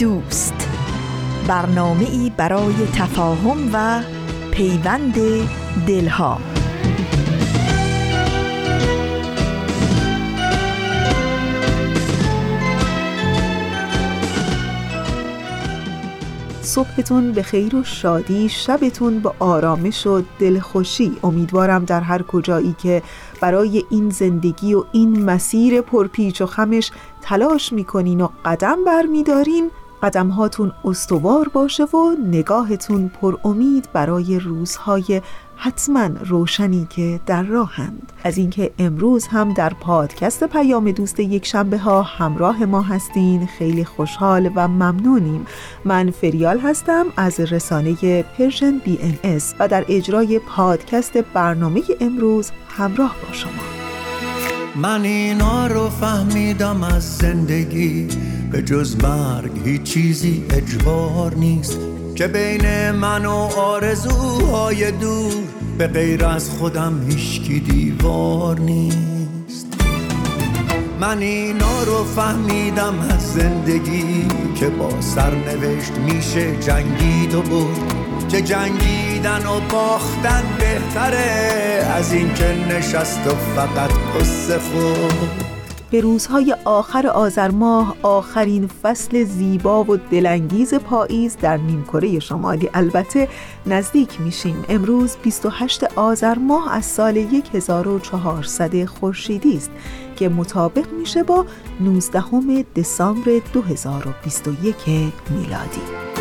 دوست. برنامه ای برای تفاهم و پیوند دلها. صبحتون به خیر و شادی شبتون به آرامش و دلخوشی. امیدوارم در هر کجایی که برای این زندگی و این مسیر پرپیچ و خمش تلاش می‌کنین و قدم برمیدارین قدم هاتون استوار باشه و نگاهتون پر امید برای روزهای حتما روشنی که در راهند. از اینکه امروز هم در پادکست پیام دوست یک شنبه ها همراه ما هستین خیلی خوشحال و ممنونیم. من فریال هستم از رسانه Persian BMS و در اجرای پادکست برنامه امروز همراه با شما. من اینا رو فهمیدم از زندگی. به جز مرگ هیچ چیزی اجبار نیست. که بین من و آرزوهای دور به غیر از خودم هیچکی دیوار نیست. من اینا رو فهمیدم از زندگی که با سرنوشت میشه جنگید و بود که جنگیدن و باختن بهتره از این که نشست و فقط قصه خود به روزهای آخر آذر ماه آخرین فصل زیبا و دلانگیز پاییز در نیمکره شمالی. البته نزدیک میشیم. امروز 28 آذر ماه از سال 1400 خورشیدی است که مطابق میشه با 19 دسامبر 2021 میلادی.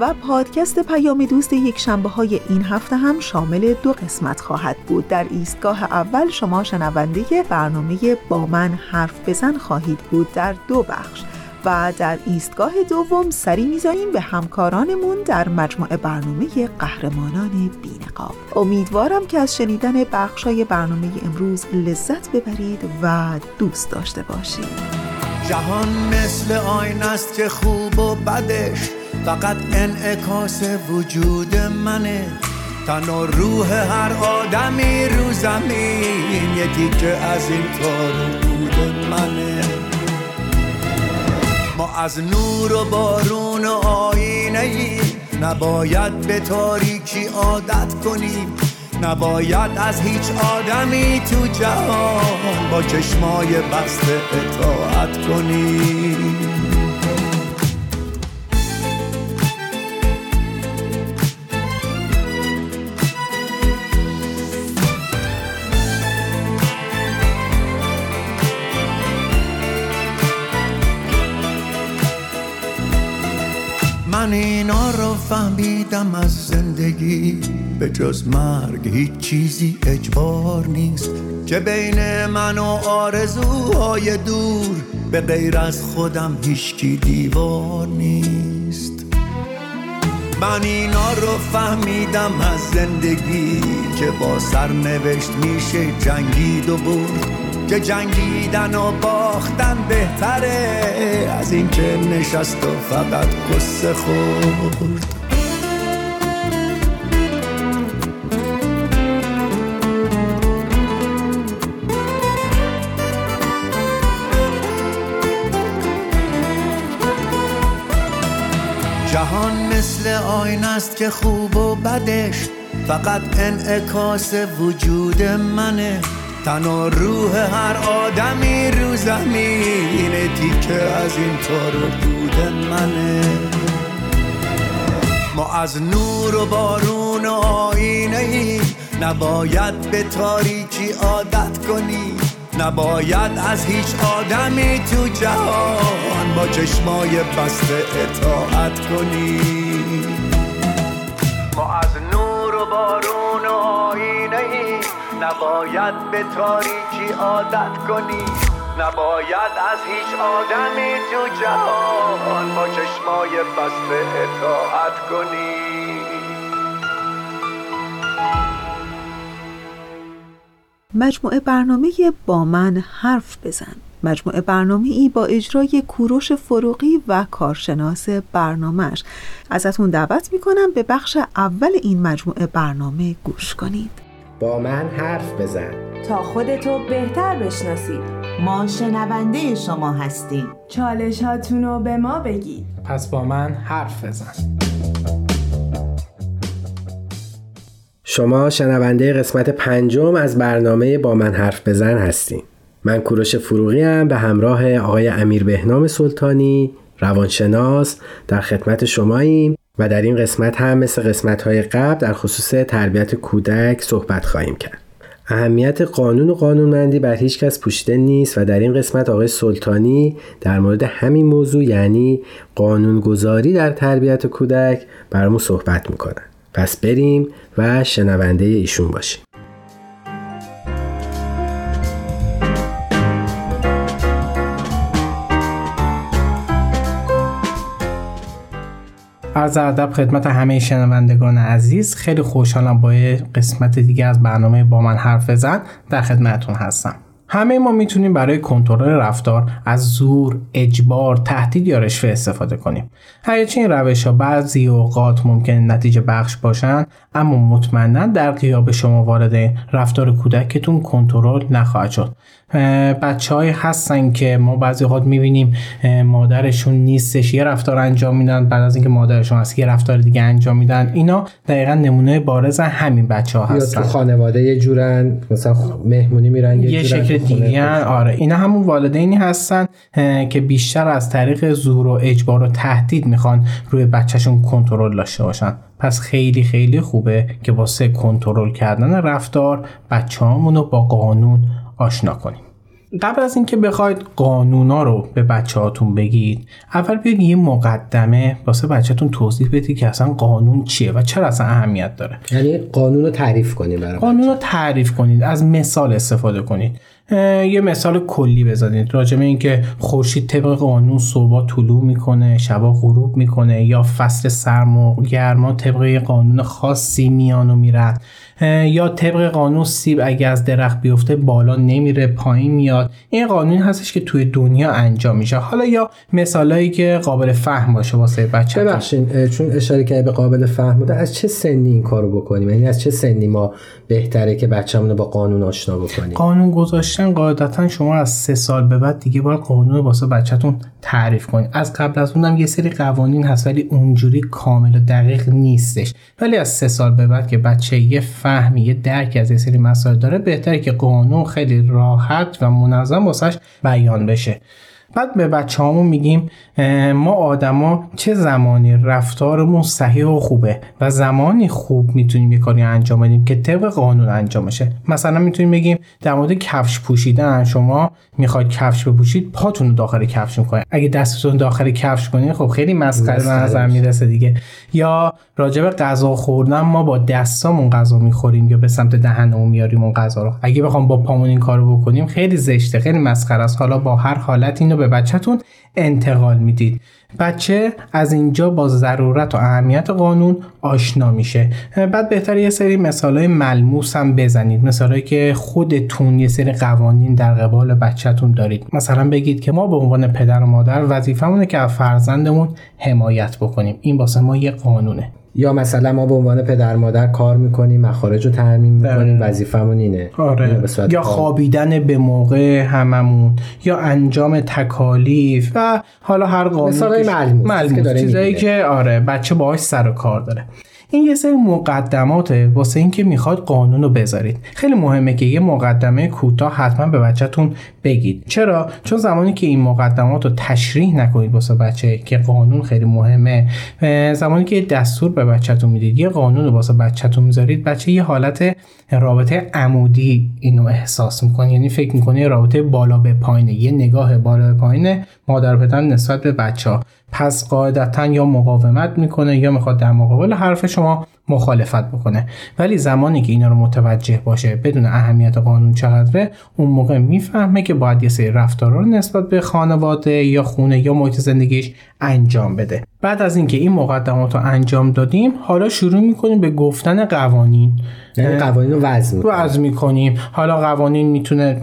و پادکست پیام دوست یک شنبه های این هفته هم شامل دو قسمت خواهد بود. در ایستگاه اول شما شنونده برنامه با من حرف بزن خواهید بود در دو بخش و در ایستگاه دوم سری می‌زنیم به همکارانمون در مجموعه برنامه قهرمانان بینقاب. امیدوارم که از شنیدن بخشای برنامه امروز لذت ببرید و دوست داشته باشید. جهان مثل آین است که خوب و بدش. فقط انعکاس وجود منه. تن و روح هر آدمی رو زمین یکی که از این کار بود منه. ما از نور و بارون و آینه ای نباید به تاریکی عادت کنیم. نباید از هیچ آدمی تو جهان با چشمای بسته اطاعت کنیم. فهمیدم از زندگی به جز مرگ هیچ چیزی اجبار نیست. که بین من و آرزوهای دور به غیر از خودم هیچکی دیوار نیست. من اینا رو فهمیدم از زندگی که با سرنوشت میشه جنگید و بود که جنگیدن و باختن بهتره. از این که نشست و فقط قصه خورد. جهان مثل آین است که خوب و بدش. فقط انعکاس وجود منه. تن و روح هر آدمی رو زمین تیکه از این رو بود منه. ما از نور و بارون و آینه ای نباید به تاریکی عادت کنی. نباید از هیچ آدمی تو جهان با چشمای بسته اطاعت کنی. ما از نور و بارون نباید به تاریکی عادت کنی. نباید از هیچ آدمی تو جهان با چشمای بسته اطاعت کنی. مجموعه برنامه با من حرف بزن. مجموعه برنامه ای با اجرای کوروش فروغی و کارشناس برنامهش ازتون دعوت می‌کنم به بخش اول این مجموعه برنامه گوش کنید. با من حرف بزن. تا خودتو بهتر بشناسید ما شنونده شما هستیم. چالش هاتونو به ما بگید پس با من حرف بزن. شما شنونده قسمت پنجم از برنامه با من حرف بزن هستیم. من کوروش فروغی هم به همراه آقای امیر بهنام سلطانی روانشناس در خدمت شماییم. و در این قسمت هم مثل قسمت های قبل در خصوص تربیت کودک صحبت خواهیم کرد. اهمیت قانون و قانونمندی بر هیچ کس پوشیده نیست و در این قسمت آقای سلطانی در مورد همین موضوع یعنی قانونگذاری در تربیت کودک برامون صحبت می‌کنن پس بریم و شنونده ایشون باشیم. عرض ادب خدمت همه شنوندگان عزیز خیلی خوشحالم با قسمت دیگه از برنامه با من حرف بزن در خدمتون هستم همه ما می‌تونیم برای کنترل رفتار از زور، اجبار، تهدید یا رشوه استفاده کنیم. هرچی این روش ها بعضی اوقات ممکن نتیجه بخش باشن اما مطمئنا در قیاب شما وارد رفتار کودکتون کنترل نخواهد شد. بچه های هستن که ما بعضی اوقات می‌بینیم مادرشون نیستش یه رفتار انجام میدن بعد از اینکه مادرشون هست یه رفتار دیگه انجام میدن. اینا دقیقا نمونه بارز همین بچه ها هستن یا تو خانواده یه جورن مثلا مهمونی میرن یه, شکل دیگه آره. اینا همون والدینی هستن که بیشتر از طریق زور و اجبار و تهدید می‌خوان روی بچهشون کنترل داشته باشن. پس خیلی خیلی خوبه که واسه کنترل کردن رفتار بچه رو با قانون آشنا کنیم. قبل از اینکه بخواید قانونا رو به بچه هاتون بگید اول بیاید یه مقدمه واسه بچهتون توضیح بدید که اصلا قانون چیه و چرا اصلا اهمیت داره. یعنی قانون رو تعریف کنید برای قانون رو تعریف کنید از مثال استفاده کنید. یه مثال کلی بزنید. راجع به اینکه خورشید طبق قانون صبح طلوع می‌کنه شبا غروب می‌کنه یا فصل سرم و گرما طبق قانون خاصی میان و میرن. یا طبق قانون سیب اگه از درخت بیفته بالا نمیره پایین میاد. این قانونی هستش که توی دنیا انجام میشه. حالا یا مثالایی که قابل فهم باشه واسه بچه ببخشید چون اشاره کردی به قابل فهم بوده از چه سنی این کارو بکنیم؟ یعنی از چه سنی ما بهتره که بچه‌مون رو با قانون آشنا بکنیم. قانون گذاشتن قاعدتا شما از سه سال به بعد دیگه باید قانون واسه بچهتون تعریف کنید از قبل از اونم یه سری قوانین هست ولی اونجوری کامل و دقیق نیستش. ولی از سه سال به بعد که بچه یه فهمی یه درک از یه سری مسائل داره بهتره که قانون خیلی راحت و منظم واسش بیان بشه. بعد به بچه همون میگیم ما آدما چه زمانی رفتارمون صحیح و خوبه و زمانی خوب می‌تونیم یه کاری انجام بدیم که طبق قانون انجام بشه. مثلا می‌تونیم بگیم در مورد کفش پوشیدن شما می‌خواید کفش بپوشید پاتون رو داخل کفش می‌کنید. اگه دستتون داخل کفش کنید خب خیلی مسخره به نظر می‌رسه دیگه. یا راجب غذا خوردن ما با دستامون غذا می‌خوریم یا به سمت دهنمون میاریم اون غذا رو. اگه بخوام با پامون این کارو بکنیم خیلی زشته خیلی مسخره است. حالا با هر حالت اینو به بچهتون انتقال می‌دید. بچه از اینجا با ضرورت و اهمیت قانون آشنا میشه. بعد بهتر یه سری مثال های ملموس هم بزنید. مثالهایی که خودتون یه سری قوانین در قبال بچهتون دارید. مثلا بگید که ما به عنوان پدر و مادر وظیفمونه که از فرزندمون حمایت بکنیم. این واسه ما یه قانونه. یا مثلا ما به عنوان پدر مادر کار می‌کنیم مخارج رو تعمین می‌کنیم وظیفمون اینه. آره. یا خوابیدن به موقع هممون یا انجام تکالیف و حالا هر قانونی ملموس, چیزایی که آره بچه باهاش سر و کار داره. این یه سری مقدماته واسه اینکه می‌خواد قانون رو بذارید. خیلی مهمه که یه مقدمه کوتاه حتما به بچهتون بگید. چرا؟ چون زمانی که این مقدمات رو تشریح نکنید واسه بچه که قانون خیلی مهمه زمانی که دستور به بچهتون می‌دید یه قانون رو واسه بچهتون می‌ذارید بچه یه حالت رابطه عمودی اینو احساس می‌کنه. یعنی فکر می‌کنه رابطه بالا به پایینه یه نگاه بالا به پایینه مادر پدر نسبت به بچه پس قاعدتا یا مقاومت می‌کنه یا می‌خواد در مقابل حرف شما مخالفت بکنه. ولی زمانی که اینا رو متوجه باشه بدون اهمیت قانون چقدره اون موقع می‌فهمه که باید یه سری رفتارا رو نسبت به خانواده یا خونه یا محیط زندگیش انجام بده. بعد از اینکه این مقدمات رو انجام دادیم حالا شروع می‌کنیم به گفتن قوانین. یعنی قوانین رو وضع می‌کنیم. وضع می‌کنیم. حالا قوانین می‌تونه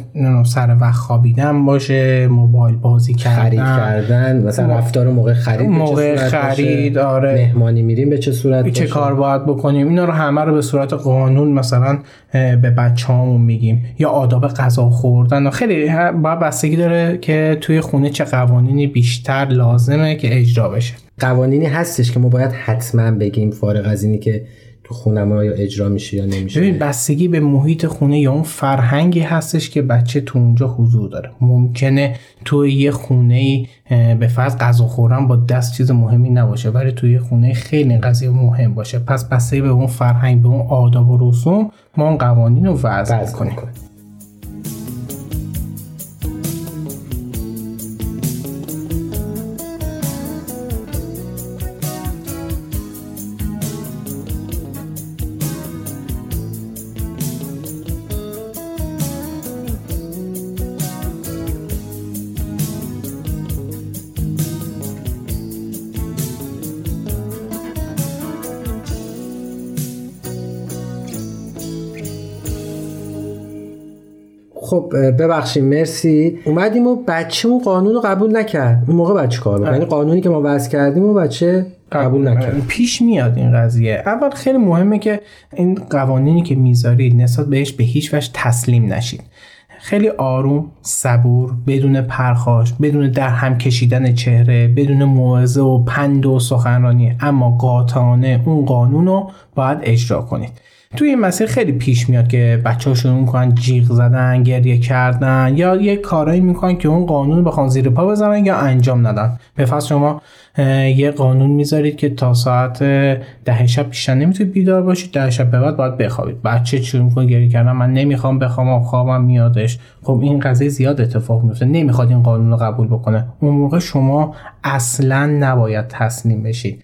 سر وقت خوابیدن باشه موبایل بازی کردن. خرید کردن مثلا رفتار موقع خرید موقع خرید آره. مهمانی میریم به چه صورت چه باشه؟ کار باید بکنیم. اینا رو همه رو به صورت قانون مثلا به بچه هامون میگیم. یا آداب غذا خوردن. خیلی باید بستگی داره که توی خونه چه قوانینی بیشتر لازمه که اجرا بشه. قوانینی هستش که ما باید حتما بگیم فارغ از اینی که تو خونه ما یا اجرا میشه یا نمیشه. ببین بستگی به محیط خونه یا اون فرهنگی هستش که بچه تو اونجا حضور داره. ممکنه تو یه خونه به فرض غذا خوردن با دست چیز مهمی نباشه ولی توی خونه خیلی قضیه مهم باشه. پس بستگی به اون فرهنگ به اون آداب و رسوم ما اون قوانین رو وضع کنیم خب ببخشید مرسی. اومدیم و بچه‌مون قانون رو قبول نکرد. اون موقع بچه کار بود. یعنی قانونی که ما وضع کردیم و بچه قبول نکرد. پیش میاد این قضیه. اول خیلی مهمه که این قوانینی که می‌ذارید نسبت بهش به هیچ وجه تسلیم نشید خیلی آروم صبور بدون پرخاش بدون در هم کشیدن چهره بدون موعظه و پند و سخنرانی. اما قاطعانه اون قانون رو باید اجرا کنید. توی این مسیر خیلی پیش میاد که بچه ها شروع می‌کنن جیغ زدن گریه کردن یا یه کارایی می‌کنن که اون قانون بخوان زیر پا بزنن یا انجام ندن. به فرض شما یه قانون می‌ذارید که تا ساعت ده شب بیشتر نمی‌تونید بیدار باشید ده شب به بعد باید بخوابید. بچه شروع می‌کنه گریه کردن من نمی‌خوام بخوام خوابم میادش. خب این قضیه زیاد اتفاق میفته نمی‌خواد این قانون رو قبول بکنه. اون موقع شما اصلا نباید تسلیم بشید.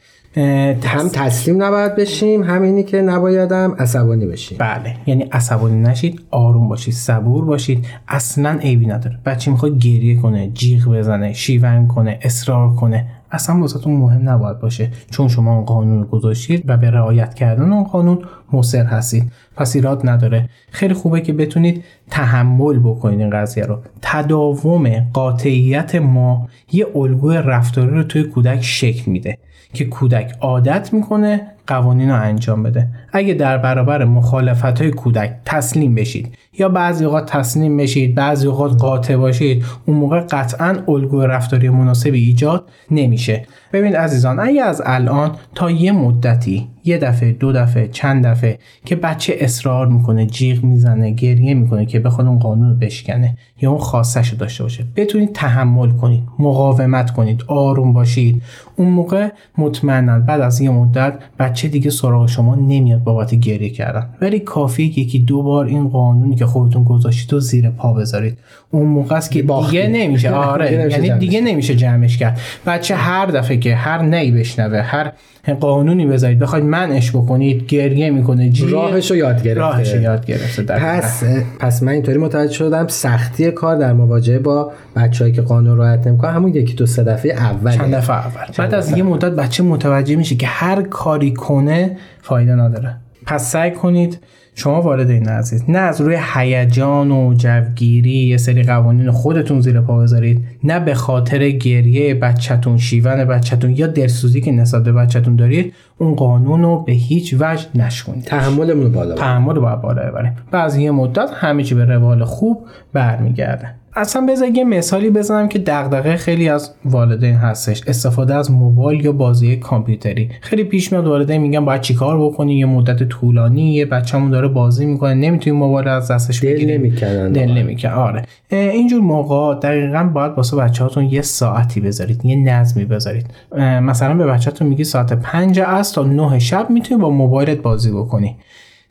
هم تسلیم نباید بشیم همینی که نبایدم عصبانی بشیم. بله یعنی عصبانی نشید آروم باشید صبور باشید. اصلا عیبی نداره. بچه می‌خواد گریه کنه جیغ بزنه شیون کنه اصرار کنه. اصلا واسهتون مهم نباید باشه. چون شما اون قانون گذاشتید و به رعایت کردن اون قانون مصر هستید. پس ایراد نداره. خیلی خوبه که بتونید تحمل بکنید این قضیه رو. تداوم قاطعیت ما یه الگوی رفتاری رو توی کودک شکل میده که کودک عادت می‌کنه قوانین رو انجام بده. اگه در برابر مخالفت های کودک تسلیم بشید یا بعضی اوقات تسلیم بشید بعضی اوقات قاطع باشید اون موقع قطعا الگوی رفتاری مناسبی ایجاد نمیشه. ببین عزیزان اگه از الان تا یه مدتی یه دفعه دو دفعه چند دفعه که بچه اصرار می‌کنه جیغ می‌زنه گریه می‌کنه که بخواد اون قانون رو بشکنه یا اون خواستش رو داشته باشه بتونید تحمل کنید مقاومت کنید آروم باشید. اون موقع مطمئنا بعد از یه مدت بچه دیگه سراغ شما نمیاد بابت گریه کردن. ولی کافی یکی دو بار این قانونی که خودتون گذاشتید و زیر پا بذارید. اون موقع است که دیگه نمیشه. آره یعنی دیگه نمیشه جمعش کرد. بچه هر دفعه که هر نی بشنوه هر قانونی بذارید بخواید منش بکنید گریه می‌کنه جی راهشو یاد گرفته. راهشو یاد گرفته. پس پس من اینطوری متوجه شدم سختی کار در مواجهه با بچه‌ای که قانون رعایت نمی‌کنن همون یکی دو سه دفعه اول چند دفعه اول. بعد از یه مدت بچه متوجه میشه که هر کاری کنه فایده نداره. پس سعی کنید شما والدین عزیز نه از روی هیجان و جوگیری یه سری قوانین خودتون زیر پا بذارید. نه به خاطر گریه بچهتون شیون بچهتون یا دلسوزی که نسبت به بچهتون دارید اون قانون رو به هیچ وجه نشکنید. تحملمون بالا تحمل رو باید بالا ببریم. بعضی یه مدت همه چی به روال خوب برمیگرده. اصلا بذار یه مثالی بزنم که دغدغه خیلی از والدین هستش. استفاده از موبایل یا بازی کامپیوتری. خیلی پیش میاد والدین میگن باید چیکار بکنی؟ یه مدت طولانی یه بچه‌مون داره بازی می‌کنه. نمی‌تونی موبایل از دستش بگیری. دل نمی‌کنن دل نمی‌کنن آره. اینجور موقع دقیقا باید واسه بچه‌هاتون یه ساعتی بذارید یه نظمی بذارید. مثلا به بچه‌تون میگی ساعت 5 از تا 9 شب می‌تونی با موبایلت بازی بکنی.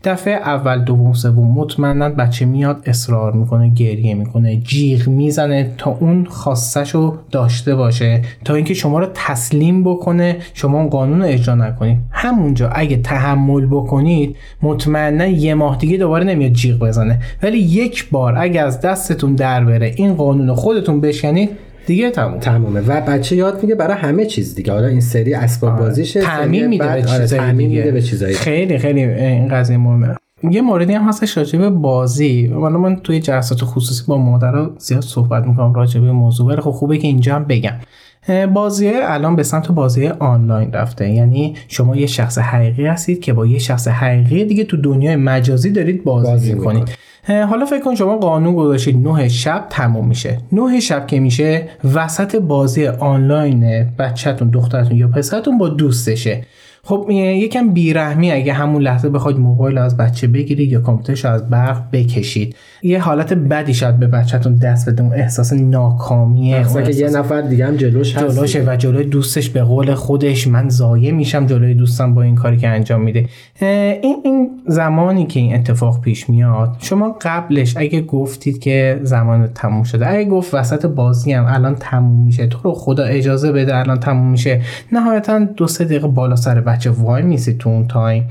دفعه اول دوم سوم مطمئنا بچه میاد اصرار می‌کنه گریه می‌کنه جیغ می‌زنه تا اون خواستش رو داشته باشه. تا اینکه شما رو تسلیم بکنه شما اون قانون رو اجرا نکنید. همونجا اگه تحمل بکنید مطمئنا یه ماه دیگه دوباره نمیاد جیغ بزنه. ولی یک بار اگه از دستتون در بره این قانون خودتون بشکنید دیگه تموم تمومه. و بچه یاد میگه برای همه چیز دیگه. حالا این سری اسباب بازیشه تعمیم میده به آره چیزای تعمیم دیگه. میده به چیزایی خیلی خیلی این قضیه مهمه. یه موردی هم هستش راجع به بازی. حالا من توی جلسات خصوصی با مادر زیاد صحبت می‌کنم راجع به موضوع ولی خب خوبه که اینجا هم بگم. بازی الان به سمت بازی آنلاین رفته. یعنی شما یه شخص حقیقی هستید که با یه شخص حقیقی دیگه تو دنیای مجازی دارید بازی, بازی می‌کنید. حالا فکر کن شما قانون گذاشتید 9 شب تموم میشه. 9 شب که میشه وسط بازی آنلاین بچهتون دخترتون یا پسرتون با دوستشه. خب یکم بیرحمی اگه همون لحظه بخواید موبایل از بچه بگیرید یا کامپیوترش از برق بکشید یه حالت بدی شاید به بچهتون دست بده اون احساس ناکامیه اصلا که یه نفر دیگه هم جلوش هست. جلوشه و جلوی دوستش به قول خودش من زایه میشم جلوی دوستم با این کاری که انجام میده. این این زمانی که این اتفاق پیش میاد شما قبلش اگه گفتید که زمان تموم شده اگه گفت وسط بازی هم الان تموم میشه تو رو خدا اجازه بده الان تموم میشه نهایتا دو سه دقیقه بالا سر بچه وای میسید تو اون تایم.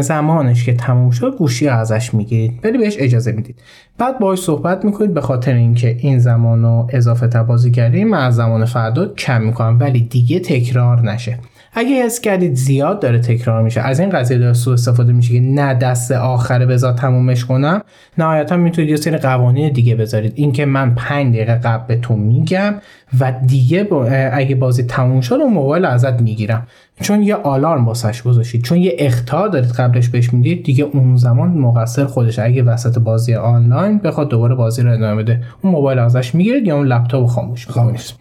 زمانش که تموم شد گوشی ازش می‌گیرید ولی بهش اجازه می‌دید. بعد باهاش صحبت می‌کنید به خاطر اینکه این زمان اضافه تبازی کردیم من از زمان فردا کم می‌کنم ولی دیگه تکرار نشه. اگه حس کردید زیاد داره تکرار میشه از این قضیه داره سوء استفاده میشه که نه دست آخره بذار تمومش کنم نهایتا می‌تونید یه سری قوانین دیگه بذارید. اینکه من 5 دقیقه قبل تو میگم و دیگه اگه بازی تموم شد اون موبایل ازت می‌گیرم. چون یه آلارم واسش گذاشتید چون یه اختار دارید قبلش بهش می‌دید دیگه اون زمان مقصر خودش اگه وسط بازی آنلاین بخواد دوباره بازی رو ادامه بده اون موبایل ازش می‌گیرید یا اون لپتاپ خاموش خاموش.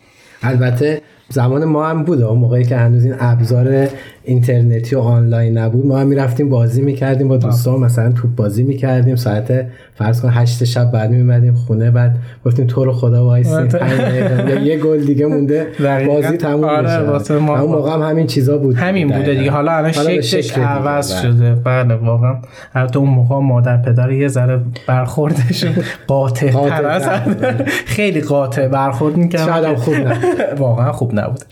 البته زمان ما هم بود اون موقعی که هنوز این ابزار اینترنتی و آنلاین نبود. ما هم می‌رفتیم بازی می‌کردیم با دوستان مثلا توپ بازی می‌کردیم. ساعت فرض کن 8 شب بعد میومدیم خونه بعد گفتیم تو رو خدا وایسی یا یه گل دیگه مونده. بازی تموم آره بشه اون موقع هم همین چیزا بود. همین بوده دیگه. حالا الان شکلش عوض شده. بله واقعا. البته اون موقع مادر پدر یه ذره برخوردشون قاطع خیلی قاطع برخورد می‌کرد شاید خوب نه واقعا خوب نبود.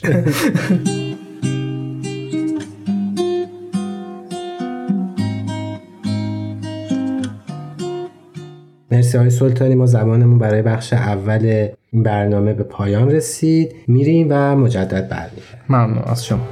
مرسی های سلطانی ما زمانمون برای بخش اول این برنامه به پایان رسید. میریم و مجدد برمیگردیم. ممنون. از شما.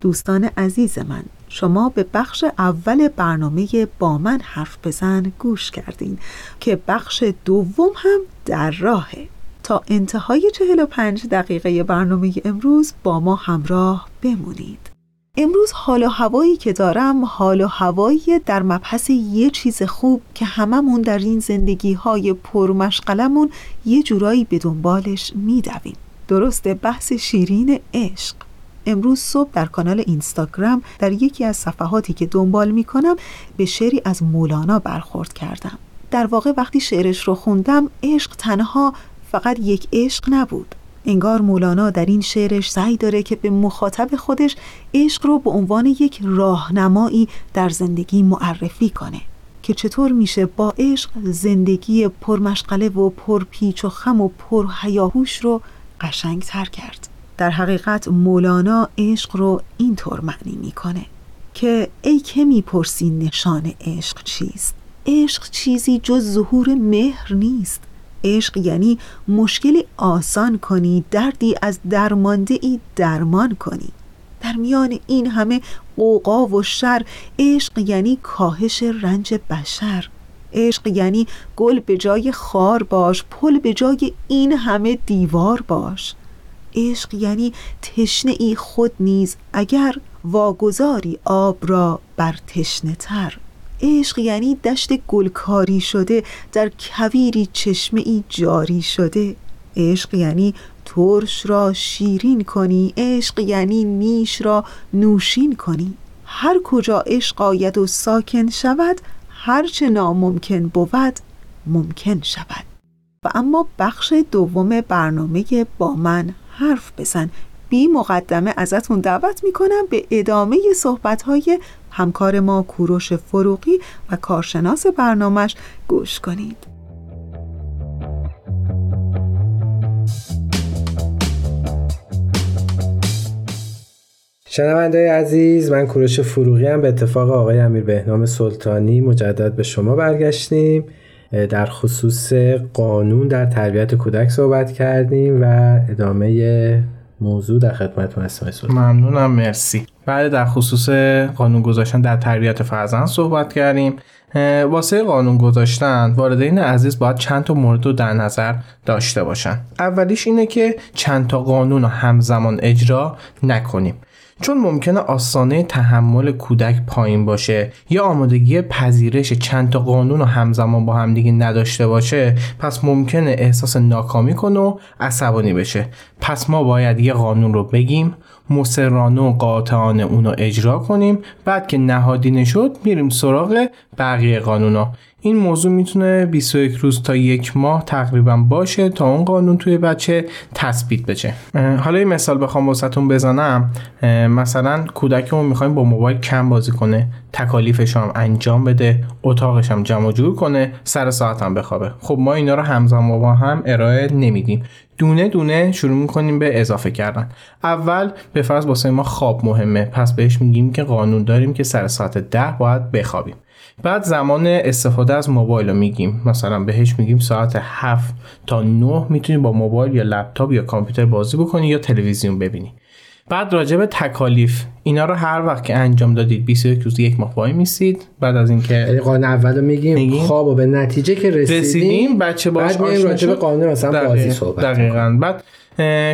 دوستان عزیز من شما به بخش اول برنامه با من حرف بزن گوش کردین که بخش دوم هم در راهه. تا انتهای 45 دقیقه برنامه امروز با ما همراه بمونید. امروز حال و هوایی که دارم حال و هوایی در مبحث یه چیز خوب که هممون در این زندگی های پرمشغلمون یه جورایی به دنبالش میدویم. درسته بحث شیرین عشق. امروز صبح در کانال اینستاگرام در یکی از صفحاتی که دنبال می‌کنم به شعری از مولانا برخورد کردم. در واقع وقتی شعرش رو خوندم عشق تنها فقط یک عشق نبود. انگار مولانا در این شعرش سعی داره که به مخاطب خودش عشق رو به عنوان یک راهنمایی در زندگی معرفی کنه که چطور میشه با عشق زندگی پرمشغله و پرپیچ و خم و پرهیاهوش رو قشنگتر کرد. در حقیقت مولانا عشق رو اینطور معنی می‌کنه که ای که می‌پرسی نشان عشق چیست؟ عشق چیزی جز ظهور مهر نیست. عشق یعنی مشکلی آسان کنی دردی از درمانده ای درمان کنی. در میان این همه قوقا و شر عشق یعنی کاهش رنج بشر. عشق یعنی گل به جای خار باش پل به جای این همه دیوار باش. عشق یعنی تشنه ای خود نیز اگر واگذاری آب را بر تشنه تر. عشق یعنی دشت گلکاری شده در کویری چشمه ای جاری شده. عشق یعنی ترش را شیرین کنی عشق یعنی نیش را نوشین کنی. هر کجا عشق آید و ساکن شود هرچه ناممکن بود ممکن شود. و اما بخش دوم برنامه با من حرف بزن. بی مقدمه ازتون دعوت می‌کنم به ادامه صحبت های همکار ما کوروش فروغی و کارشناس برنامهش گوش کنید. شنونده عزیز من کوروش فروغی هم به اتفاق آقای امیر بهنام سلطانی مجدد به شما برگشتیم. در خصوص قانون در تربیت کودک صحبت کردیم و ادامه موضوع در خدمتتون هستم ممنونم مرسی. بعد در خصوص قانون گذاشتن در تربیت فرزند صحبت کردیم. واسه قانون گذاشتن والدین عزیز باید چند تا مورد رو در نظر داشته باشن. اولیش اینه که چند تا قانون رو همزمان اجرا نکنیم. چون ممکنه آسانه تحمل کودک پایین باشه یا آمادگی پذیرش چند تا قانون و همزمان با همدیگه نداشته باشه پس ممکنه احساس ناکامی کنه و عصبانی بشه. پس ما باید یه قانون رو بگیم مسررانه و قاطعانه اونو اجرا کنیم. بعد که نهادینه شد میریم سراغ بقیه قانونا. این موضوع می‌تونه 21 روز تا یک ماه تقریبا باشه تا اون قانون توی بچه تثبیت بشه. حالا این مثال بخوام واسهتون بزنم. مثلا کودکمون می‌خوایم با موبایل کم بازی کنه تکالیفش هم انجام بده اتاقش هم جمع جور کنه سر ساعت هم بخوابه. خب ما اینا رو همزمان با هم ارائه نمیدیم. دونه دونه شروع می‌کنیم به اضافه کردن. اول به فرض واسه ما خواب مهمه. پس بهش میگیم که قانون داریم که سر ساعت ده باید بخوابیم. بعد زمان استفاده از موبایل رو میگیم. مثلا بهش میگیم ساعت 7 تا 9 می‌تونی با موبایل یا لپتاپ یا کامپیوتر بازی بکنی یا تلویزیون ببینی. بعد راجع به تکالیف. اینا رو هر وقت که انجام دادید 21 روز یک ماه وای میسید. بعد از اینکه یعنی قانون اول میگیم, میگیم. خواب و به نتیجه که رسیدیم, رسیدیم بچه باش بعد راجع به قانون مثلا بازی صحبت دقیقاً. بعد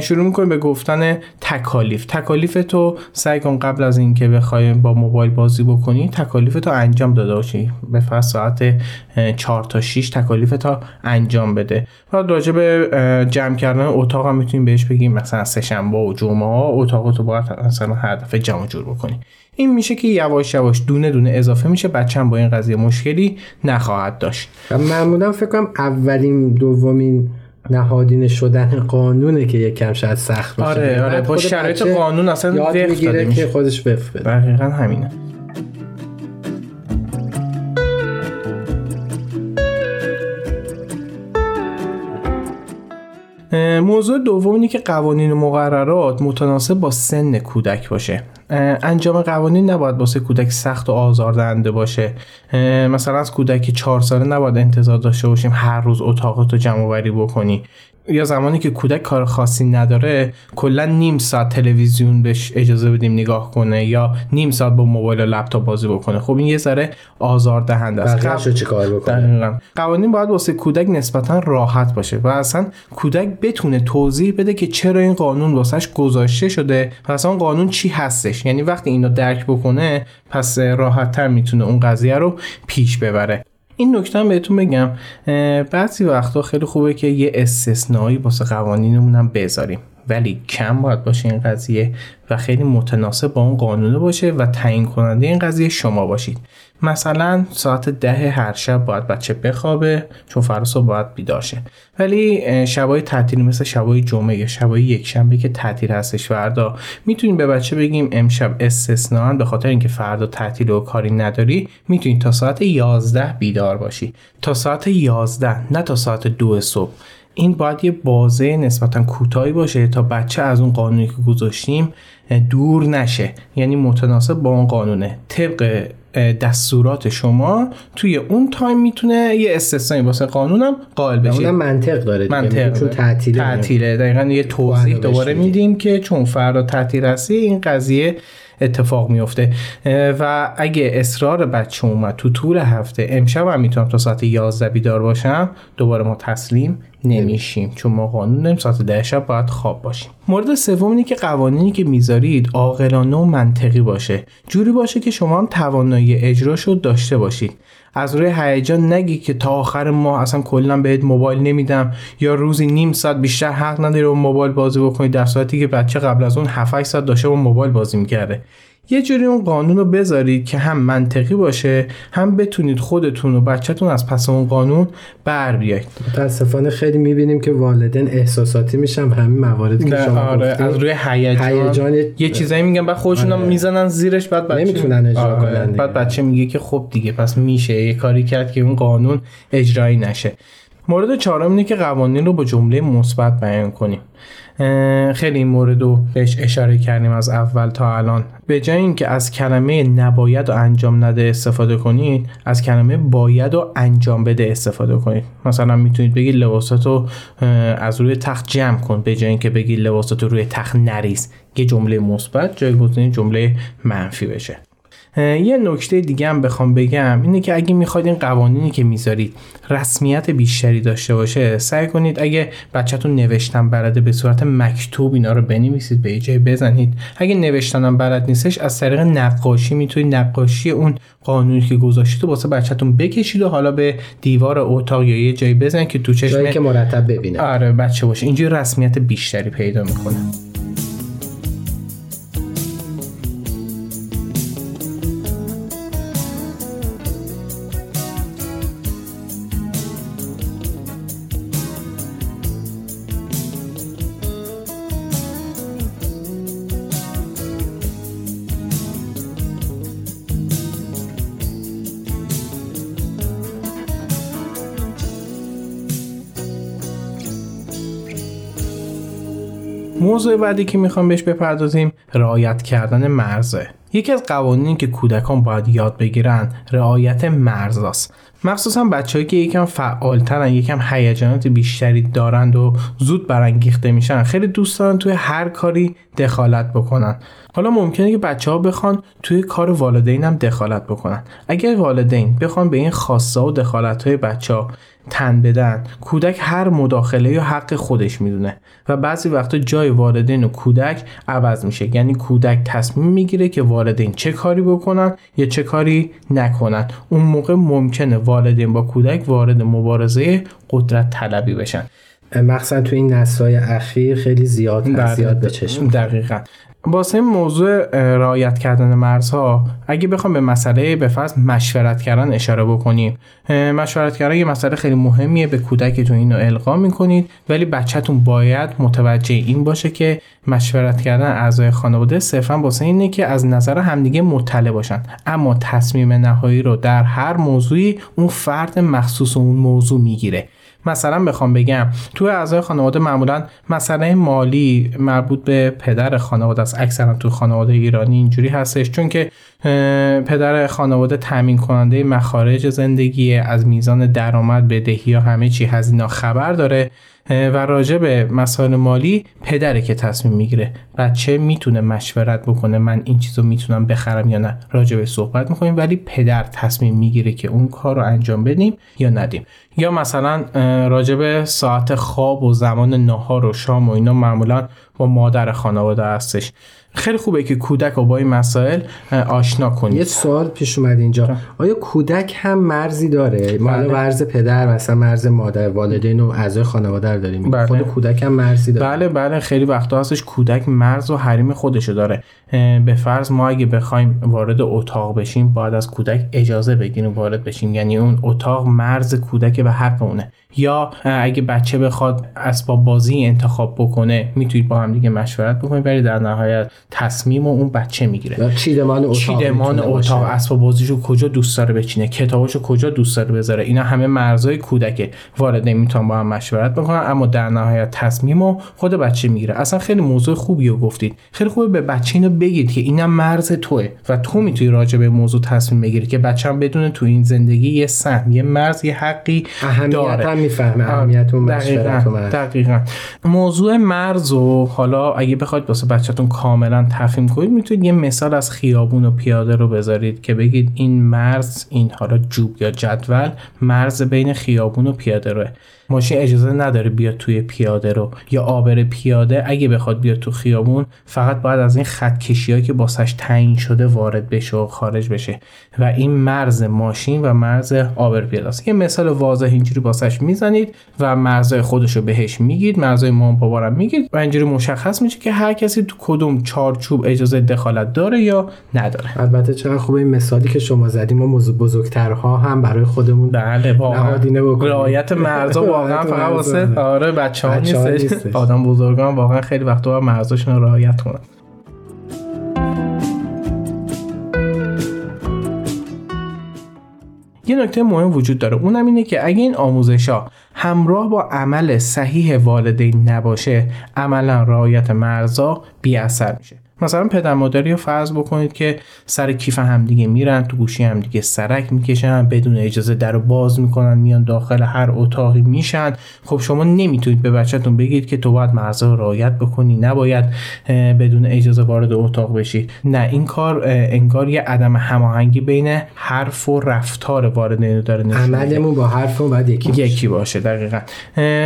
شروع می‌کنیم به گفتن تکالیف. تکالیف تو سعی کن قبل از اینکه بخوای با موبایل بازی بکنی تکالیف تو انجام داده باشی. به فرض ساعت 4 تا 6 تکالیف تا انجام بده. بعد راجع به جمع کردن اتاق هم می‌تونیم بهش بگیم مثلا سه شنبه و جمعه ها. اتاق تو باید مثلا هر دفعه جمع جور بکنی. این میشه که یواش یواش دونه دونه اضافه میشه. بچه با این قضیه مشکلی نخواهد داشت. و معمولا فکر کنم اولین دومین نهادینه شدن قانونه که یک کم شاید سخت باشه. آره آره با شرایط قانون اصلا یاد می‌گیره که خودش وفق بده دقیقا همینه. موضوع دوم اینه که قوانین و مقررات متناسب با سن کودک باشه. انجام قوانین نباید واسه کودک سخت و آزاردهنده باشه. مثلا از کودک چهار ساله نباید انتظار داشته باشیم هر روز اتاقتو جمع وری بکنی. یا زمانی که کودک کار خاصی نداره کلا نیم ساعت تلویزیون بهش اجازه بدیم نگاه کنه یا نیم ساعت با موبایل و لپتاپ بازی بکنه. خب این یه ذره آزار دهنده است قب... چه کار بکنه؟ قوانین باید واسه کودک نسبتا راحت باشه و اصلا کودک بتونه توضیح بده که چرا این قانون واسش گذاشته شده و اصلا قانون چی هستش. یعنی وقتی اینو درک بکنه پس راحت تر می‌تونه اون قضیه رو پیش ببره. این نکته هم بهتون بگم بعضی وقتا خیلی خوبه که یه استثنایی واسه قوانینمون هم بذاریم. ولی کم باید باشه این قضیه و خیلی متناسب با اون قانونه باشه و تعیین کننده این قضیه شما باشید. مثلا ساعت ده هر شب باید بچه بخوابه چون فردا صبح باید بیدار شه. ولی شبای تعطیل مثل شبای جمعه یا شبای یک شنبه که تعطیل هستش فردا می‌تونیم به بچه بگیم امشب استثنا به خاطر اینکه فردا تعطیل و کاری نداری می‌تونید تا ساعت 11 بیدار باشی. تا ساعت 11 نه تا ساعت دو صبح. این باید یه بازه نسبتا کوتاهی باشه تا بچه از اون قانونی که گذاشتیم دور نشه. یعنی متناسب با اون قانونه. طبق دستورات شما توی اون تایم می‌تونه یه استثنایی واسه قانونم قائل بشه. اونم منطق داره منطق چون تعطیله. تعطیله. دقیقا یه توضیح دوباره میدیم که چون فردا تعطیل هستی این قضیه اتفاق میفته و اگه اصرار بچه اومد تو طول هفته امشب هم می‌تونم تا ساعت 11 بیدار باشم دوباره ما تسلیم نمیشیم. چون ما قانون داریم ساعت ده شب باید خواب باشیم. مورد سوم اینه که قوانینی که می‌ذارید عاقلانه و منطقی باشه. جوری باشه که شما هم توانایی اجراشو داشته باشید. از روی هیجان نگی که تا آخر ماه اصلا کلا بهت موبایل نمیدم یا روزی نیم ساعت بیشتر حق نداری با موبایل بازی بکنی. در صورتی که بچه قبل از اون 7 ساعت داشته با موبایل بازی می‌کرده. یه جوری اون قانون رو بذارید که هم منطقی باشه هم بتونید خودتون و بچهتون از پس اون قانون بر بیاید متاسفانه خیلی می‌بینیم که والدین احساساتی میشن همین مواردی که شما آره گفتید از روی هیجان یه چیزایی میگن بعد خودشون آره. می‌زنن زیرش بعد بچه نمی‌تونن اجرا آره. کنن دیگه. بعد بچه میگه که خب دیگه پس میشه یه کاری کرد که اون قانون اجرایی نشه مورد چهارم اینه که قوانین رو با جمله مثبت بیان کنیم خیلی این مورد رو بهش اشاره کردیم از اول تا الان. به جای اینکه از کلمه نباید و انجام نده استفاده کنید از کلمه باید و انجام بده استفاده کنید. مثلا می‌تونید بگید لباساتو از روی تخت جمع کن به جای اینکه بگید لباساتو روی تخت نریز. یه جمله مثبت جایگزین جمله منفی بشه. یه نکته دیگه هم بخوام بگم اینه که اگه می‌خواید این قوانینی که می‌ذارید رسمیت بیشتری داشته باشه سعی کنید اگه بچهتون نوشتن بلده به صورت مکتوب اینا رو بنویسید به جای بزنید. اگه نوشتنم بلد نیستش از طریق نقاشی می‌تونید نقاشی اون قانونی که گذاشتید واسه بچهتون بکشید و حالا به دیوار اتاق یا یه جایی بزنید که تو چشم جایی که مرتب ببینه. آره بچه باشه. اینجوری رسمیت بیشتری پیدا می‌کنه. موضوع بعدی که می‌خوام بهش بپردازیم رعایت کردن مرزه. یکی از قوانینی که کودکان باید یاد بگیرن رعایت مرزاست مخصوصا بچه‌ای که یکم فعالترن یکم هیجانات بیشتری دارند و زود برانگیخته میشن خیلی دوست دارن توی هر کاری دخالت بکنن. حالا ممکنه که بچه ها بخوان توی کار والدین هم دخالت بکنن. اگر والدین بخوان به این خواسته و دخالت های بچه ها تن بدن کودک هر مداخله یا حق خودش می‌دونه و بعضی وقتا جای والدین و کودک عوض میشه. یعنی کودک تصمیم می‌گیره که چه کاری بکنن یا چه کاری نکنن. اون موقع ممکنه والدین با کودک وارد مبارزه قدرت طلبی بشن. مخصوصا تو این نسل‌های اخیر خیلی زیاد زیاد به چشم. دقیقا. واسه موضوع رعایت کردن مرزها اگه بخوام به مسئله به فرض مشورت کردن اشاره بکنیم. مشورت کردن یه مسئله خیلی مهمیه به کودکتون اینو القا می‌کنید. ولی بچهتون باید متوجه این باشه که مشورت کردن اعضای خانواده صرفا واسه اینه که از نظر همدیگه مطلع باشن. اما تصمیم نهایی رو در هر موضوعی اون فرد مخصوص اون موضوع می‌گیره. مثلا بخوام بگم تو اعضای خانواده معمولا مسئله مالی مربوط به پدر خانواده است. اکثرا تو خانواده ایرانی اینجوری هستش چون که پدر خانواده تامین کننده مخارج زندگی از میزان درآمد بدهی ها همه چی هزینه خبر داره. و راجع به مسائل مالی پدره که تصمیم می‌گیره بچه می‌تونه مشورت بکنه من این چیزو می‌تونم بخرم یا نه راجع به صحبت می‌کنیم ولی پدر تصمیم می‌گیره که اون کار رو انجام بدیم یا ندیم. یا مثلا راجع به ساعت خواب و زمان نهار و شام و اینا معمولا با مادر خانواده هستش. خیلی خوبه که کودک رو با این مسائل آشنا یه کنید سوال پیش اومد اینجا. آیا کودک هم مرزی داره؟ ما بله. مرز پدر مثلا مرز مادر والدین و اعضای خانواده رو داریم. بله. خود کودک هم مرزی داره. بله بله. خیلی وقتا هستش کودک مرز و حریم خودشو داره. به فرض ما اگه بخوایم وارد اتاق بشیم باید از کودک اجازه بگیریم وارد بشیم. یعنی اون اتاق مرز کودک و حق اونه. یا اگه بچه بخواد اسباب بازی انتخاب بکنه می‌تونید با هم دیگه مشورت بکنید. ولی در نهایت تصمیم و اون بچه می‌گیره. چیدمان اتاق چیدمان. اتاق اسباب بازیشو کجا دوست داره بچینه؟ کتاباشو کجا دوست داره بذاره؟ اینا همه مرزهای کودکه. والدین می‌تونن با هم مشورت بکنن اما در نهایت تصمیم و خود بچه می‌گیره. اصلا خیلی موضوع خوبی رو گفتید. خیلی خوبه به بچه اینو بگید که اینم مرز توه و تو می‌تونی راجع به موضوع تصمیم بگیری که بچه هم بدونه تو این زندگی یه سهم یه مرز یه حقی اهمیت داره. هم می‌فهمه اهمیت اون و دقیقاً. دقیقاً. موضوع مرز و حالا اگه بخواید واسه بچهتون کاملا تفهیم کنید می‌تونید یه مثال از خیابون و پیاده رو بذارید که بگید این مرز این حالا جوب یا جدول مرز بین خیابون و پیاده روه. ماشین اجازه نداره بیاد توی پیاده رو یا آبر پیاده. اگه بخواد بیاد تو خیابون فقط باید از این خط کشی که باسش تعیین شده وارد بشه و خارج بشه. و این مرز ماشین و مرز آبر پیاده است. یه مثال واضح اینجوری باسش می‌زنید و مرزهای خودش رو بهش میگید مرزهای مام میگید و اینجوری مشخص میشه که هر کسی تو کدوم چارچوب اجازه دخالت داره یا نداره. البته چقدر خوبه این مثالی که شما زدیم. ما موضوع بزرگترها هم برای خودمون بله رعایت مرزا واقعا فقط واسه آره بچه ها بچه‌ها نیستش. آدم بزرگان واقعا خیلی وقتا باید مرزاشون رو رعایت کنن. یه نکته مهم وجود داره. اونم اینه که اگه این آموزش ها همراه با عمل صحیح والدین نباشه عملا رعایت مرزا بی اثر میشه. مثلا پدر مادری رو فرض بکنید که سر کیف همدیگه میرن تو گوشی همدیگه سرک می‌کشن بدون اجازه در رو باز می‌کنن میان داخل هر اتاقی میشن خب شما نمی‌تونید به بچهتون بگید که تو باید مرزا رو رعایت بکنی نباید بدون اجازه وارد اتاق بشی نه این کار انگار یه عدم هماهنگی بین حرف و رفتار والدین داره نشون. عملمون با حرفمون باید یکی باشه. یکی باشه دقیقا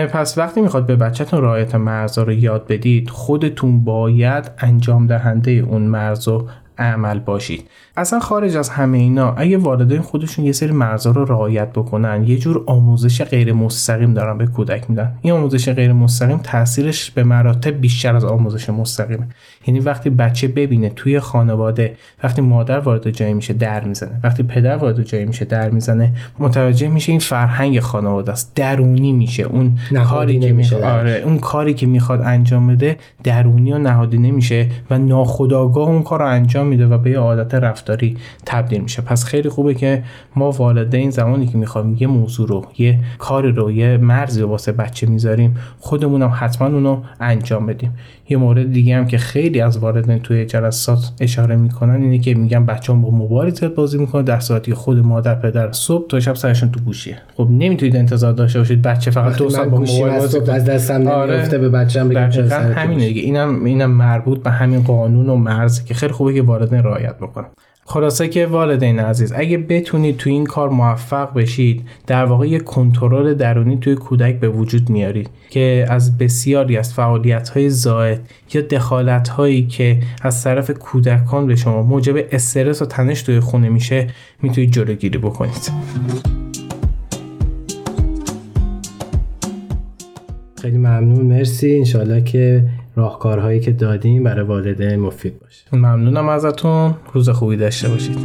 پس وقتی می‌خواد به بچهتون رعایت مرزا رو یاد بدید خودتون باید انجام دهنده اون مرز و عمل باشید. اصلا خارج از همه اینا اگه والدین خودشون یه سری مرزا رو رعایت بکنن یه جور آموزش غیر مستقیم دارن به کودک میدن. این آموزش غیر مستقیم تاثیرش به مراتب بیشتر از آموزش مستقیمه. یعنی وقتی بچه ببینه توی خانواده وقتی مادر وارد جایی میشه در می‌زنه وقتی پدر وارد جایی میشه در می‌زنه متوجه میشه این فرهنگ خانواده است درونی میشه. اون کاری که میشه. آره اون کاری که می‌خواد انجام بده درونی و نهادینه میشه و ناخودآگاه اون کار رو انجام میده و به یه عادت رفتاری تبدیل میشه. پس خیلی خوبه که ما والدین زمانی که می‌خوایم یه موضوع رو یه کاری رو یه مرزی رو واسه بچه می‌ذاریم خودمون هم حتما اونو انجام بدیم. یه مورد دیگه هم که خیلی از والدین توی جلسات اشاره می‌کنن. اینه که میگن بچه با موبایل زیاد بازی می‌کنه در صورتی که خود مادر پدر صبح تا شب سرشون تو گوشیه. خب نمی‌تونید انتظار داشته باشید. بچه فقط دو ساعت با موبایل از دستم آره. نمیفته به بچه‌م بگم همینه گوشی؟ دیگه. اینم اینم مربوط به همین قانون و مرزی که خیلی خوبه که والدین رعایت بکنن. خلاصه که والدین عزیز اگه بتونید تو این کار موفق بشید در واقع یه کنترل درونی توی کودک به وجود میارید که از بسیاری از فعالیت های زائد یا دخالت هایی که از طرف کودکان به شما موجب استرس و تنش توی خونه میشه می‌تونید جلوگیری بکنید. خیلی ممنون مرسی. انشالله که راهکارهایی که دادیم برای والدین مفید باشه. ممنونم ازتون. روز خوبی داشته باشید.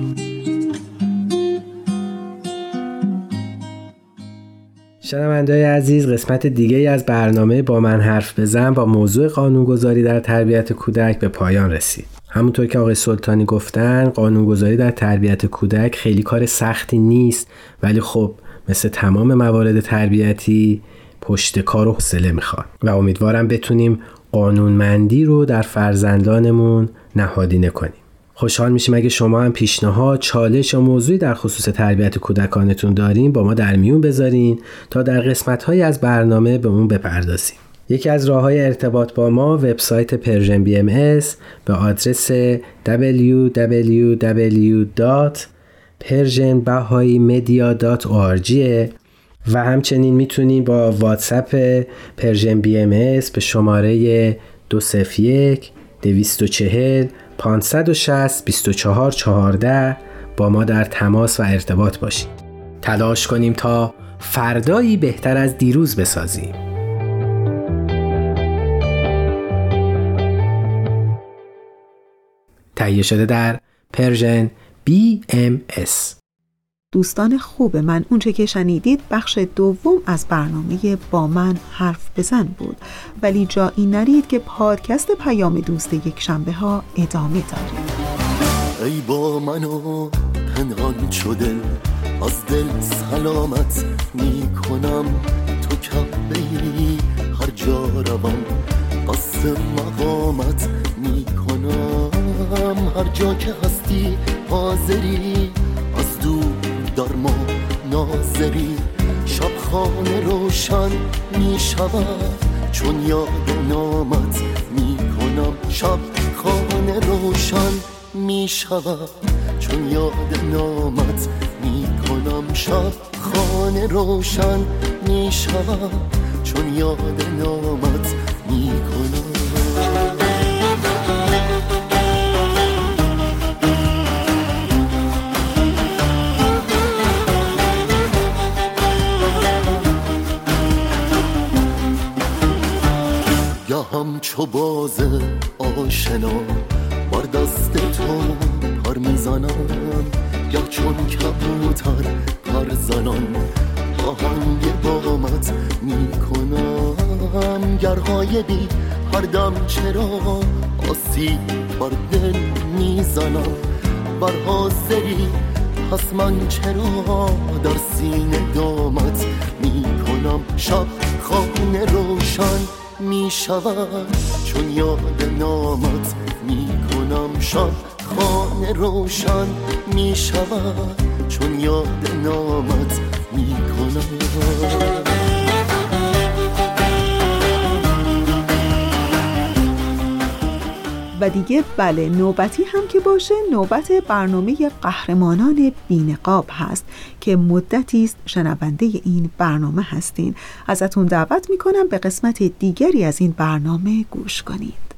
شنوندههای عزیز قسمت دیگه ای از برنامه با من حرف بزن. با موضوع قانونگذاری در تربیت کودک به پایان رسید. همونطور که آقای سلطانی گفتن قانونگذاری در تربیت کودک خیلی کار سختی نیست. ولی خب مثل تمام موارد تربیتی پشت کار و حوصله می‌خواد. و امیدوارم بتونیم قانونمندی رو در فرزندانمون نهادینه کنیم. خوشحال میشیم اگه شما هم پیشنهاد چالش یا موضوعی در خصوص تربیت کودکانتون دارین با ما در میون بذارین تا در قسمتی از برنامه به اون بپردازیم. یکی از راه های ارتباط با ما وبسایت Persian BMS به آدرس www.persianbahaimedia.org و همچنین می‌تونید با واتساپ Persian BMS به شماره 201 240 560 24 14 با ما در تماس و ارتباط باشید. تلاش کنیم تا فردایی بهتر از دیروز بسازیم. تهیه شده در Persian BMS دوستان خوب من. اونچه که شنیدید بخش دوم از برنامه با من حرف بزن بود. ولی جایی نرید که پادکست پیام دوست یک شنبه ها ادامه داره ای با منو پنهان شده از دل سلامت می کنم تو کبه ای هر جا روم قصد مقامت می کنم هر جا که هستی حاضری. دور در ما ناظری. شب خانه روشن می شود چون یاد نامت می کنم شب خانه روشن می شود چون یاد نامت می کنم شب خانه روشن می شود چون یاد نامت همچو باز آشنا بار دست تو پر می‌زنم. یا چون کبوتر پر زنان آهنگ بامت می‌کنم. گرهای بی هر دم چرا آسی بر دل می‌زنم. بر حاضری پس من چرا در سینه دامت می‌کنم؟ شب خانه روشن می‌شود. چون یاد نامت می‌کنم شب خانه روشن می‌شود. چون یاد نامت و دیگه بله نوبتی هم که باشه نوبت برنامه قهرمانان بینقاب هست که مدتی است شنونده این برنامه هستین ازتون دعوت می‌کنم به قسمت دیگری از این برنامه گوش کنید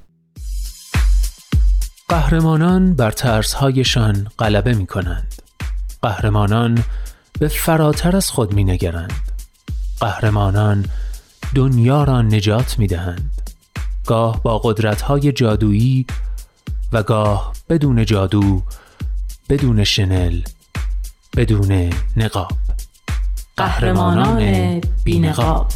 قهرمانان بر ترسهایشان غلبه می کنند. قهرمانان به فراتر از خود می نگرند. قهرمانان دنیا را نجات می دهند. گاه با قدرت‌های جادویی و گاه بدون جادو بدون شنل بدون نقاب. قهرمانان بینقاب.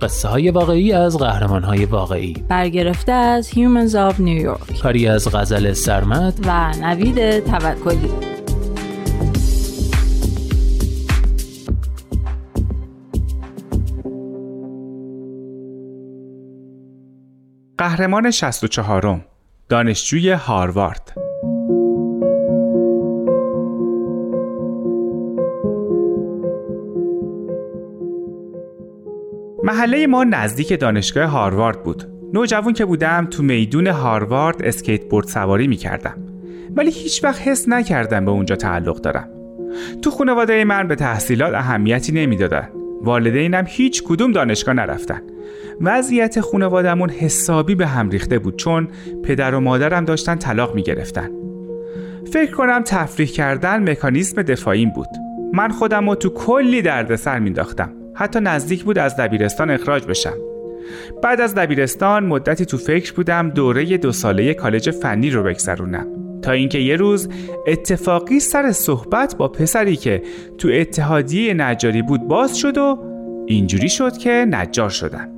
قصه های واقعی از قهرمان های واقعی. برگرفته از Humans of New York. کاری از غزل سرمت و نوید توکلی. قهرمان 64 دانشجوی هاروارد. محله ما نزدیک دانشگاه هاروارد بود. نوجوان که بودم تو میدون هاروارد اسکیت بورد سواری می کردم. ولی هیچ وقت حس نکردم به اونجا تعلق دارم. تو خانواده من به تحصیلات اهمیتی نمی‌دادن. والدینم هیچ کدوم دانشگاه نرفتن. وضعیت خانوادهمون حسابی به هم ریخته بود چون پدر و مادرم داشتن طلاق می گرفتن. فکر کنم تفریح کردن مکانیزم دفاعیم بود. من خودم رو تو کلی دردسر مینداختم. حتی نزدیک بود از دبیرستان اخراج بشم. بعد از دبیرستان مدتی تو فکر بودم دوره دو ساله کالج فنی رو بگذرونم. تا اینکه یه روز اتفاقی سر صحبت با پسری که تو اتحادیه نجاری بود باز شد و اینجوری شد که نجار شدم.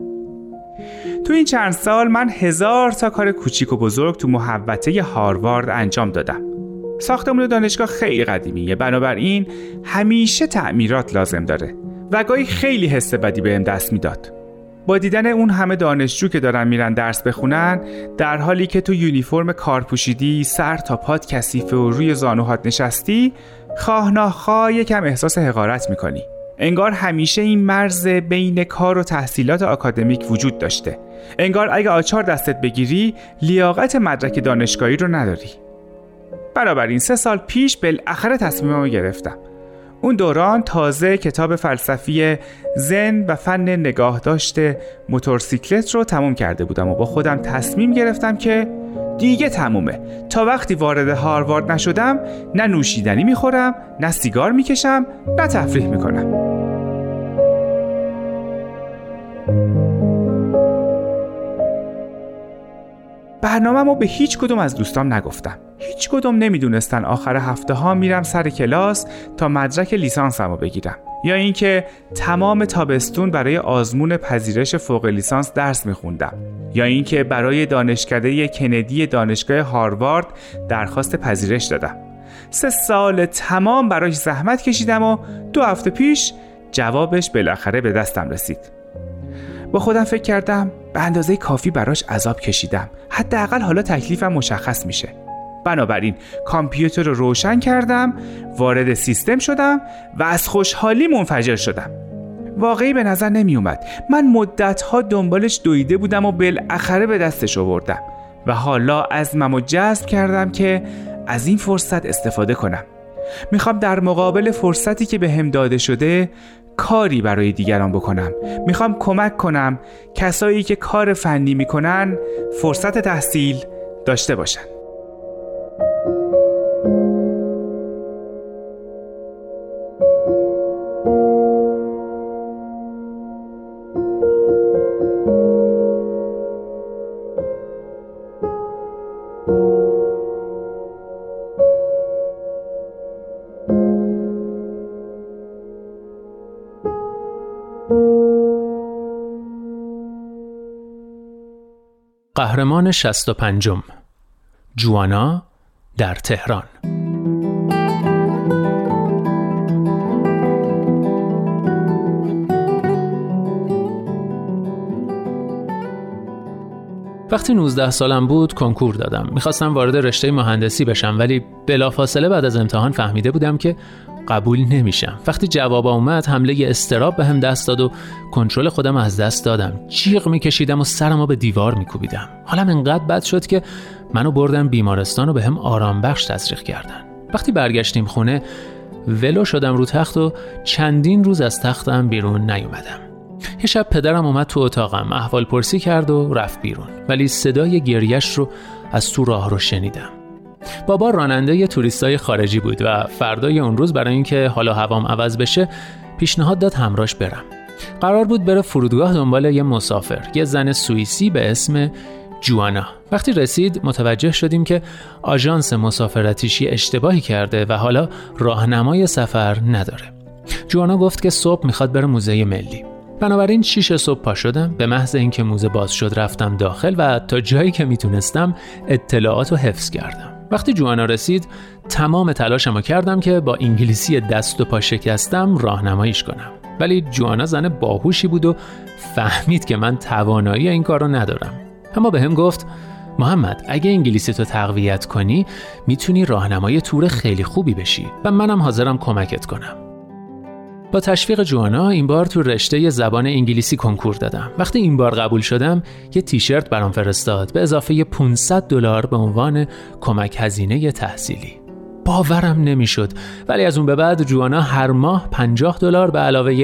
تو این چند سال من هزار تا کار کوچیک و بزرگ تو محوطه هاروارد انجام دادم. ساختمون دانشگاه خیلی قدیمیه بنابراین همیشه تعمیرات لازم داره. و گاهی خیلی حس بدی بهم دست می‌داد. با دیدن اون همه دانشجو که دارن میرن درس بخونن در حالی که تو یونیفرم کار پوشیدی سر تا پات کثیفه و روی زانوهات نشستی خواه ناخواه یکم احساس حقارت می‌کنی. انگار همیشه این مرز بین کار و تحصیلات آکادمیک وجود داشته. انگار اگه آچار دستت بگیری لیاقت مدرک دانشگاهی رو نداری. این سه سال پیش بالاخره تصمیممو گرفتم. اون دوران تازه کتاب فلسفی زن و فن نگاه داشته موتورسیکلت رو تموم کرده بودم و با خودم تصمیم گرفتم که دیگه تمومه. تا وقتی وارد هاروارد نشدم نه نوشیدنی می‌خورم نه سیگار می‌کشم نه تفریح می‌کنم. برنامه به هیچ کدوم از دوستام نگفتم. هیچ کدوم نمی‌دونستن آخر هفته ها میرم سر کلاس تا مدرک لیسانسمو بگیرم. یا اینکه تمام تابستون برای آزمون پذیرش فوق لیسانس درس میخوندم. یا اینکه برای دانشکده کندی دانشگاه هاروارد درخواست پذیرش دادم. سه سال تمام براش زحمت کشیدم و دو هفته پیش جوابش بالاخره به دستم رسید. با خودم فکر کردم به اندازه کافی براش عذاب کشیدم. حداقل حالا تکلیفم مشخص میشه. بنابراین کامپیوتر رو روشن کردم وارد سیستم شدم و از خوشحالی منفجر شدم. واقعی به نظر نمی اومد من مدت ها دنبالش دویده بودم و بالاخره به دستش آوردم و حالا ممو جذب کردم که از این فرصت استفاده کنم. می‌خوام در مقابل فرصتی که به هم داده شده کاری برای دیگران بکنم. می‌خوام کمک کنم کسایی که کار فنی می‌کنن فرصت تحصیل داشته باشن. قهرمان 65 جوانا در تهران. وقتی 19 سالم بود کنکور دادم. می‌خواستم وارد رشته مهندسی بشم ولی بلافاصله بعد از امتحان فهمیده بودم که قبول نمیشم. وقتی جواب اومد حمله استراب به هم دست داد و کنترل خودم از دست دادم. جیغ میکشیدم و سرمو به دیوار میکوبیدم. حالم انقدر بد شد که منو بردم بیمارستان و به هم آرام بخش تزریق کردن. وقتی برگشتیم خونه ولو شدم رو تخت و چندین روز از تختم بیرون نیومدم. یه شب پدرم اومد تو اتاقم احوال پرسی کرد و رفت بیرون. ولی صدای گریش رو از تو راه رو شنیدم. بابا راننده یه توریستای خارجی بود و فردای اون روز برای اینکه حالا هوام عوض بشه پیشنهاد داد همراش برم. قرار بود بره فرودگاه دنبال یه مسافر یه زن سوئیسی به اسم جوانا. وقتی رسید متوجه شدیم که آژانس مسافرتیشی اشتباهی کرده و حالا راهنمای سفر نداره. جوانا گفت که صبح می‌خواد بره موزه ملی. بنابراین شیش صبح پا شدم به محض اینکه موزه باز شد رفتم داخل و تا جایی که می‌تونستم اطلاعات رو حفظ کردم. وقتی جوانا رسید تمام تلاشمو کردم که با انگلیسی دست و پا شکستم راهنماییش کنم. ولی جوانا زن باهوشی بود و فهمید که من توانایی این کار رو ندارم. اما به هم گفت محمد اگه انگلیسی تو تقویت کنی می‌تونی راهنمای تور خیلی خوبی بشی و منم حاضرم کمکت کنم. با تشویق جوانا این بار تو رشته زبان انگلیسی کنکور دادم. وقتی این بار قبول شدم، یه تیشرت برام فرستاد به اضافه 500 دلار به عنوان کمک هزینه تحصیلی. باورم نمی‌شد ولی از اون به بعد جوانا هر ماه 50 دلار به علاوه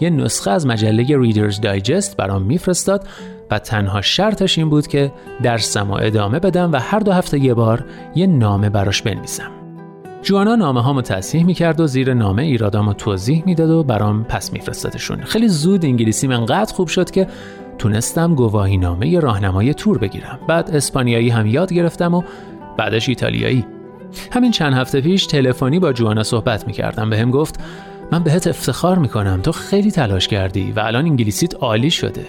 یه نسخه از مجله ریدرز دایجست برام میفرستاد و تنها شرطش این بود که درسم و ادامه بدم و هر دو هفته یه بار یه نامه براش بنویسم. جوانا نامه هامو تصحیح می‌کرد و زیر نامه ایرادامو توضیح می‌داد و برام پس میفرستادشون. خیلی زود انگلیسی من قدر خوب شد که تونستم گواهی نامه راهنمای تور بگیرم. بعد اسپانیایی هم یاد گرفتم و بعدش ایتالیایی. همین چند هفته پیش تلفنی با جوانا صحبت می‌کردم. به هم گفت من بهت افتخار می‌کنم. تو خیلی تلاش کردی و الان انگلیسیت عالی شده.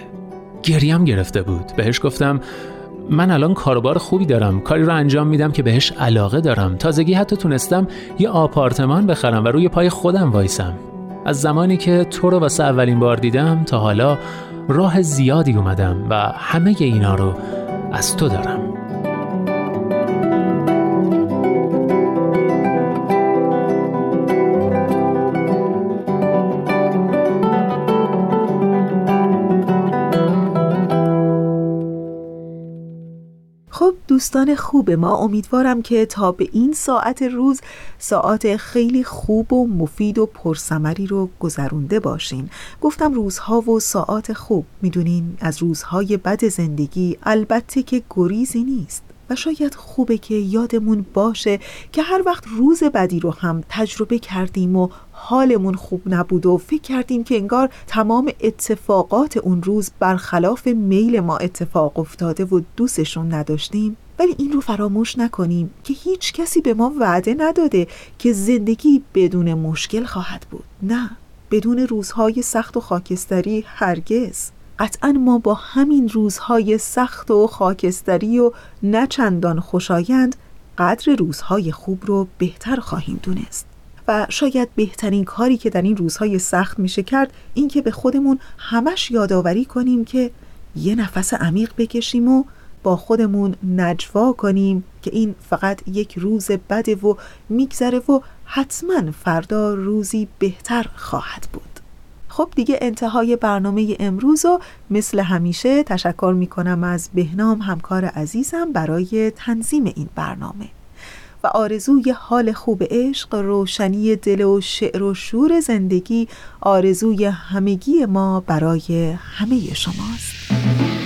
گریم گرفته بود. بهش گفتم من الان کاروبار خوبی دارم. کاری رو انجام میدم که بهش علاقه دارم. تازگی حتی تونستم یه آپارتمان بخرم و روی پای خودم وایسم. از زمانی که تو رو واسه اولین بار دیدم تا حالا راه زیادی اومدم و همه اینا رو از تو دارم. دوستان خوب ما. امیدوارم که تا به این ساعت روز ساعت خیلی خوب و مفید و پرسمری رو گذرونده باشین. گفتم روزها و ساعت خوب. می‌دونین از روزهای بد زندگی البته که گریزی نیست و شاید خوبه که یادمون باشه که هر وقت روز بدی رو هم تجربه کردیم و حالمون خوب نبود و فکر کردیم که انگار تمام اتفاقات اون روز برخلاف میل ما اتفاق افتاده و دوستشون نداشتیم. ولی این رو فراموش نکنیم که هیچ کسی به ما وعده نداده که زندگی بدون مشکل خواهد بود. نه بدون روزهای سخت و خاکستری هرگز. قطعا ما با همین روزهای سخت و خاکستری و نچندان خوشایند قدر روزهای خوب رو بهتر خواهیم دونست. و شاید بهترین کاری که در این روزهای سخت میشه کرد این که به خودمون همش یادآوری کنیم که یه نفس عمیق بکشیم و با خودمون نجوا کنیم که این فقط یک روز بده و میگذره و حتما فردا روزی بهتر خواهد بود. خب دیگه انتهای برنامه امروز و مثل همیشه تشکر می‌کنم از بهنام همکار عزیزم برای تنظیم این برنامه. و آرزوی حال خوب عشق روشنی دل و شعر و شور زندگی آرزوی همگی ما برای همه شماست.